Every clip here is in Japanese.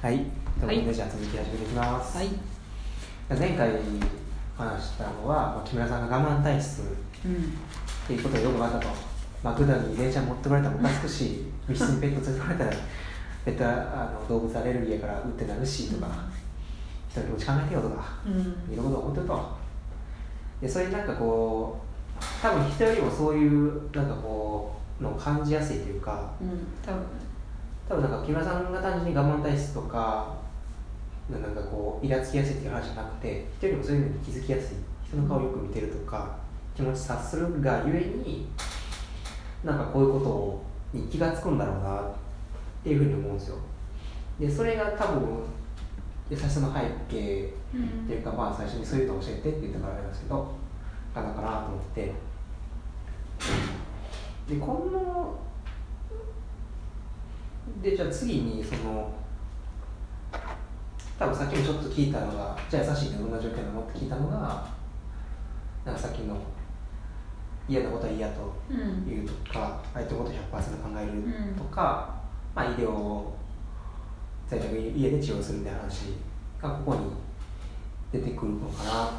はい、ということで、はいじゃあ続き始めていきます。はい。前回話したのは、まあ、木村さんが我慢体質うん。っていうことがよく分かったと。マクドナルドに電車持ってこられたらムカつくし、密室にペット連れてこられたら、ペットあの動物アレルギーやからうってなるしとか、人の気持ち考えてよとか、うん。いろんなこと思ってると。で、そういうなんかこう、多分人よりもそういうなんかこう、のを感じやすいというか、うん。多分。多分なんか木村さんが単純に我慢体質とかなんかこうイラつきやすいっていう話じゃなくて人よりもそういうのに気づきやすい。人の顔をよく見てるとか気持ち察するがゆえになんかこういうことに気がつくんだろうなっていうふうに思うんですよ。でそれが多分優しさの背景っていうかまあ最初にそういうの教えてって言ったからなんですけどかなかなと思って。でこのでじゃあ次にその多分さっきもちょっと聞いたのがじゃあ優しいってどんな状況なのって聞いたのがなんかさっきの嫌なことは嫌とうん。言うとか相手のことを100%考えるとか、まあ、医療在宅家で治療するみたいな話がここに出てくるのかな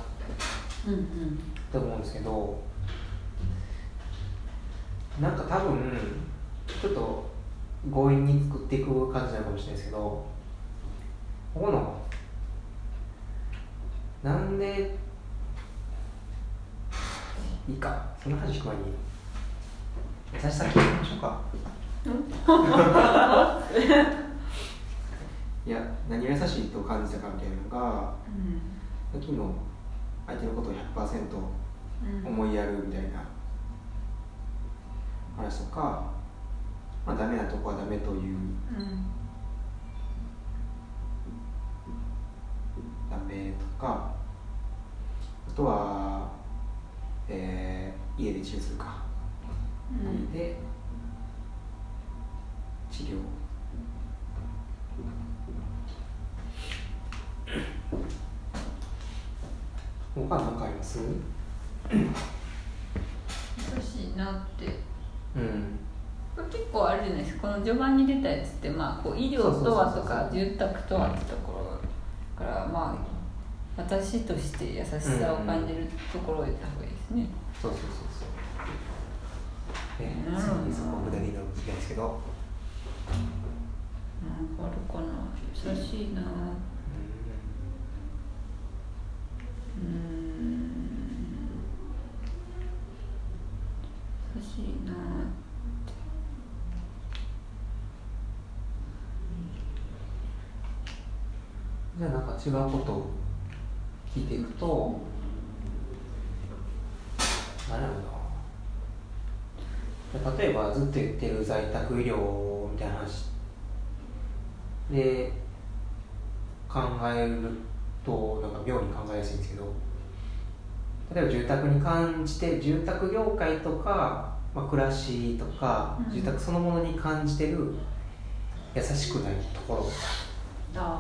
うん。うん。って思うんですけどなんか多分ちょっと強引に作っていく感じなのかもしれないですけどここのなんでいいかその話聞く前に優しさ聞いてみましょうか。いや何が優しいと感じたかみたいなのがさっきの相手のことを100%うん。思いやるみたいな話とか、まあ、ダメなとこはダメといううん。ダメとかあとは、えー家で治療するか、うん。家で治療他何かあります？優しいなって。構あるじゃないですか。この序盤に出たやつって、まあ、こう医療とはとか、住宅とはってところから、まあ。私として優しさを感じるところを言った方がいいですね。そうそうそうそう。そこを具体的なの聞きたいんですけど。なんかあるかな。優しいな。う。優しいな。じゃあなんか違うことを聞いていくと、何やろうな。例えばずっと言ってる在宅医療みたいな話。で考えるとなんか妙に考えやすいんですけど。例えば住宅に感じて住宅業界とか、まあ、暮らしとか、うん。住宅そのものに感じてる優しくないところ。あ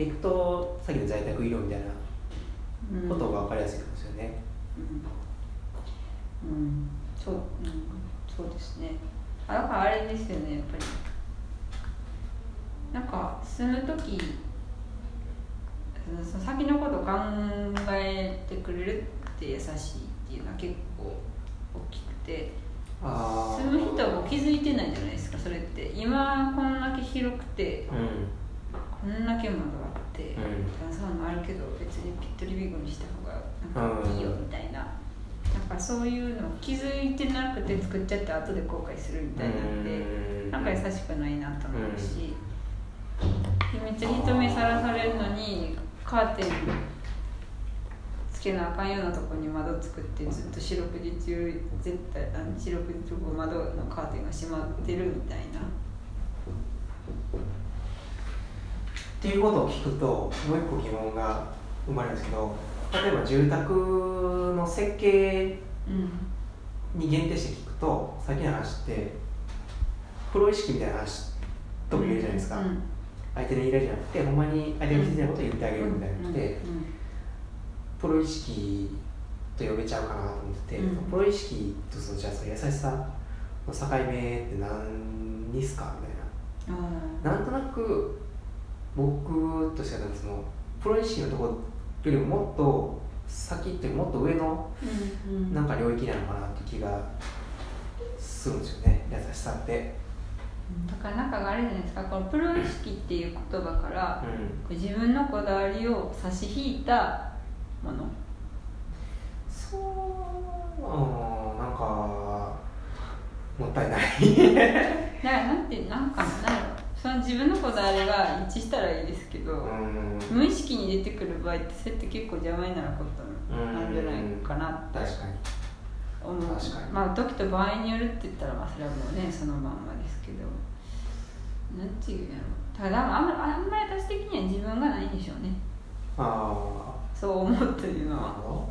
でいくとさっきの在宅医療みたいなうんことが分かりやすいかもしれないね、うん、うん、そう、うん、そうですね。あ、だからあれですよね、やっぱり。なんか住む時。その先のこと考えてくれるって優しいっていうのは結構大きくて。あ住む人はもう気づいてないじゃないですか、それって。今こんだけ広くて。うんこんだけ窓あって、うん。サウナあるけど別にピットリビングにした方がなんかいいよみたいな、なんかそういうの気づいてなくて作っちゃって後で後悔するみたいなんで、うん。なんか優しくないなと思うし、めっちゃ人目さらされるのにカーテンつけなあかんようなとこに窓作ってずっと四六時中絶対あの四六時中窓のカーテンが閉まってるみたいな。っていうことを聞くともう一個疑問が生まれるんですけど例えば住宅の設計うんに限定して聞くとさっきの話ってプロ意識みたいな話とも言えるじゃないですか、うん相手の依頼じゃなくてほんまに相手の気づいことを言ってあげるみたいなのって、うんプロ意識と呼べちゃうかなと思ってて、うん。プロ意識とそのじゃあその優しさの境目って何にすか？みたいうんななんとなく僕としてはそのプロ意識のところよりももっと先っていうかもっと上のうんなんか領域なのかなって気がするんですよね。優しさって。だからなんかあれじゃないですか。このプロ意識っていう言葉からうん。自分のこだわりを差し引いたもの。そううんなんかもったいない。だからなんてなんかなんその自分のこだわりが一致したらいいですけど、うん。無意識に出てくる場合ってそれって結構邪魔になることなんじゃないかなって思う確かに。まあ時と場合によるって言ったらまあそれはもうねそのまんまですけど。なんていうんやろただあんまあんまり私的には自分がないんでしょうね。あそう思うというのは。ほ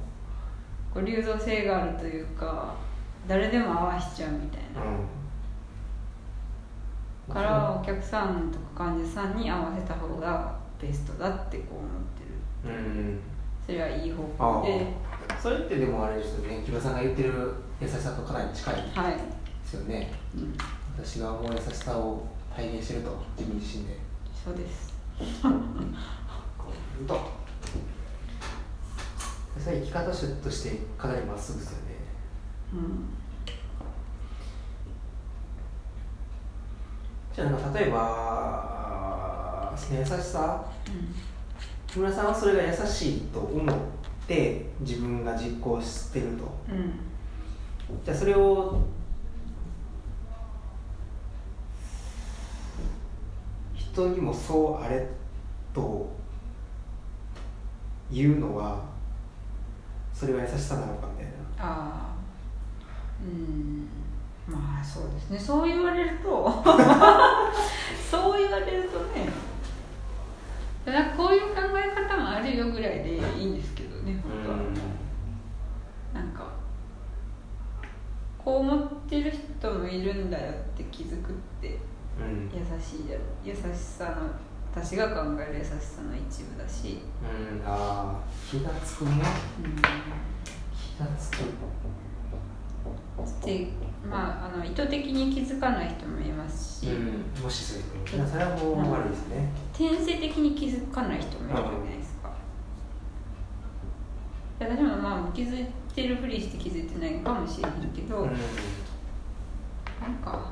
こう流動性があるというか誰でも合わしちゃうみたいな。どうんからお客さんとか患者さんに合わせた方がベストだってこう思ってる。うん。それはいい方あ向で。あそれってでもあれですよ。ね木村さんが言ってる優しさとかなり近いではい、すよね。うん、私が思う優しさを体現してると自分自身で。そうです。う。んと それは生き方としてかなりまっすぐですよね。うんじゃあなんか例えば優しさ？木村さんはそれが優しいと思って自分が実行してると。うん。じゃあそれを人にもそうあれと言うのはそれは優しさなのかみたいな。ああうんまあそうですね。そう言われると そう言われるとね。だこういう考え方もあるよぐらいでいいんですけどね本当は。なんかこう思ってる人もいるんだよって気づくってうん。優しいだろ。優しさの私が考える優しさの一部だし、うん。ああ気がつくね。気がつくでまああの意図的に気づかない人もいますし、うんもしするといやそれはもう悪いですね。転生的に気づかない人もいるじゃないですか、私もまあ気づいてるふりして気づいてないかもしれへんけど、うん。なんか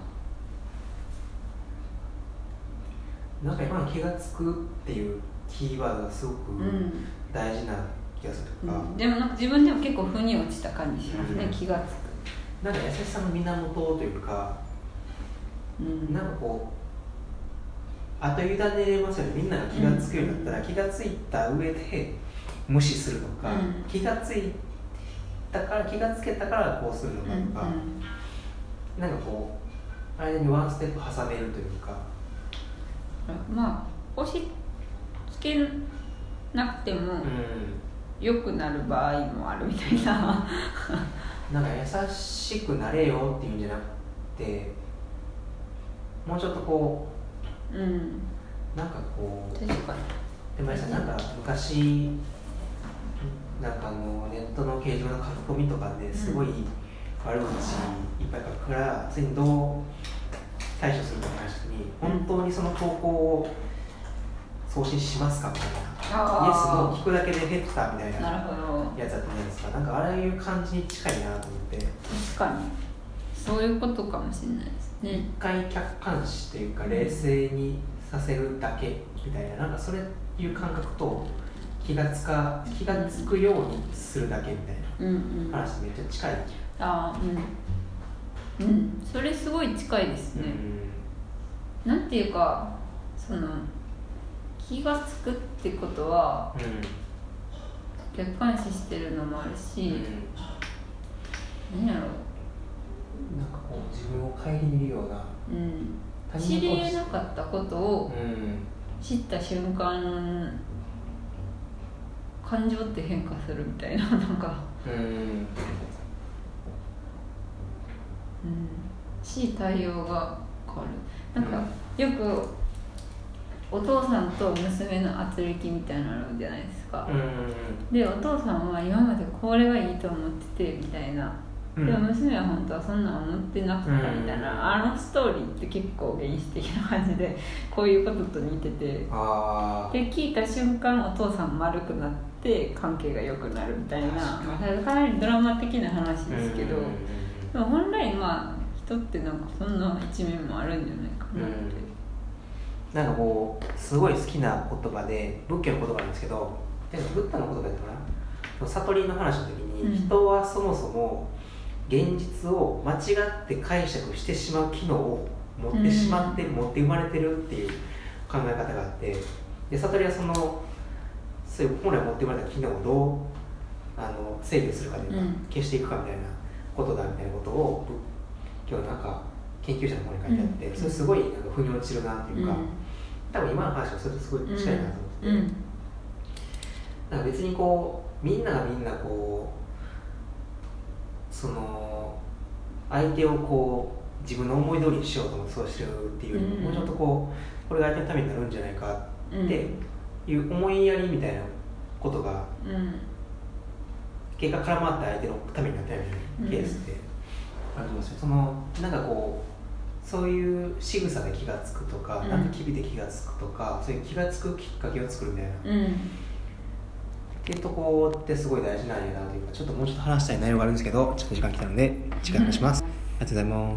なんか今の気がつくっていうキーワードがすごくうん、大事な気がするとか、うん、でもなんか自分でも結構腑に落ちた感じしますね、うん。気がつなんか優しさの源というか、く、うん、なんかこう後委ねれますよね。みんなが気がつくようになったら、気がついた上で無視するのか、うん。気がついたから気がつけたからこうするのかうんとか、なんかこう間にワンステップ挟めるというか、うん、まあ押し付けなくてもう良くなる場合もあるみたいな。ん、なんか優しくなれよっていうんじゃなくてもうちょっとこうんうなんかこう確かに。でもさなんか昔なんかあのネットの掲示板の書き込みとかですごい悪口いっぱい書くからそれにどう対処するかって話に本当にその投稿を送信しますかみたいなイエスあの聞くだけで減ったみたいあなやつだったじゃないですかなんかああいう感じに近いなと思って。確かに。そういうことかもしれないです一ね回客観視というか冷静にさせるだけみたいな。なんかそれいう感覚と気がつか気がつくようにするだけみたいうんうん。な話めっちゃ近い、ああうん。うん。それすごい近いですね、なんていうかその気がつくってことはう客観視してるのもあるんし、うん。何やろなんかこう自分を顧みるようなう、うん、他知り人の得なかったことをうん。知った瞬間感情って変化するみたいななんか、うん。うん、し対応が変わる。なんか、よくお父さんと娘の圧力みたいなのじゃないですか、うん。でお父さんは今までこれがいいと思っててみたいな。うん。でも娘は本当はそんなん思ってなかったみたいな、うん。あのストーリーって結構原始的な感じで こういうことと似てて。あで聞いた瞬間お父さん丸くなって関係が良くなるみたいな、まあ、かなりドラマ的な話ーですけど、でも本来まあ人ってなんかそんな一面もあるんじゃないかなって、なんかこうすごい好きな言葉で仏教の言葉なんですけどでブッダの言葉だったかな？悟りの話の時に、うん。人はそもそも現実を間違って解釈してしまう機能を持ってしまってる、持って生まれてるっていう考え方があってで悟りはそのそういう本来持って生まれた機能をどうあの制御するかというか、うん。消していくかみたいなことだみたいなことを仏教のなんか研究者の方に書いてあって、うん。それすごいなんか腑に落ちるなっていうか、多分今の話はそれとすごい近いなと思ってなんか別にこうみんながみんなこうその相手をこう自分の思い通りにしようと思ってそうしてるっていうよりも、うん。もうちょっとこうこれが相手のためになるんじゃないかうんっていう思いやりみたいなことがうん。結果絡まって相手のためになったようなケースってありますよ、そのなんかこうそういう仕草で気が付くとか、うん。なんか機微で気が付くとかそういう気が付くきっかけを作るみたいなうん。っていうとこってすごい大事なんやなというかちょっともうちょっと話したい内容があるんですけどちょっと時間来たので次回話します、ありがとうございます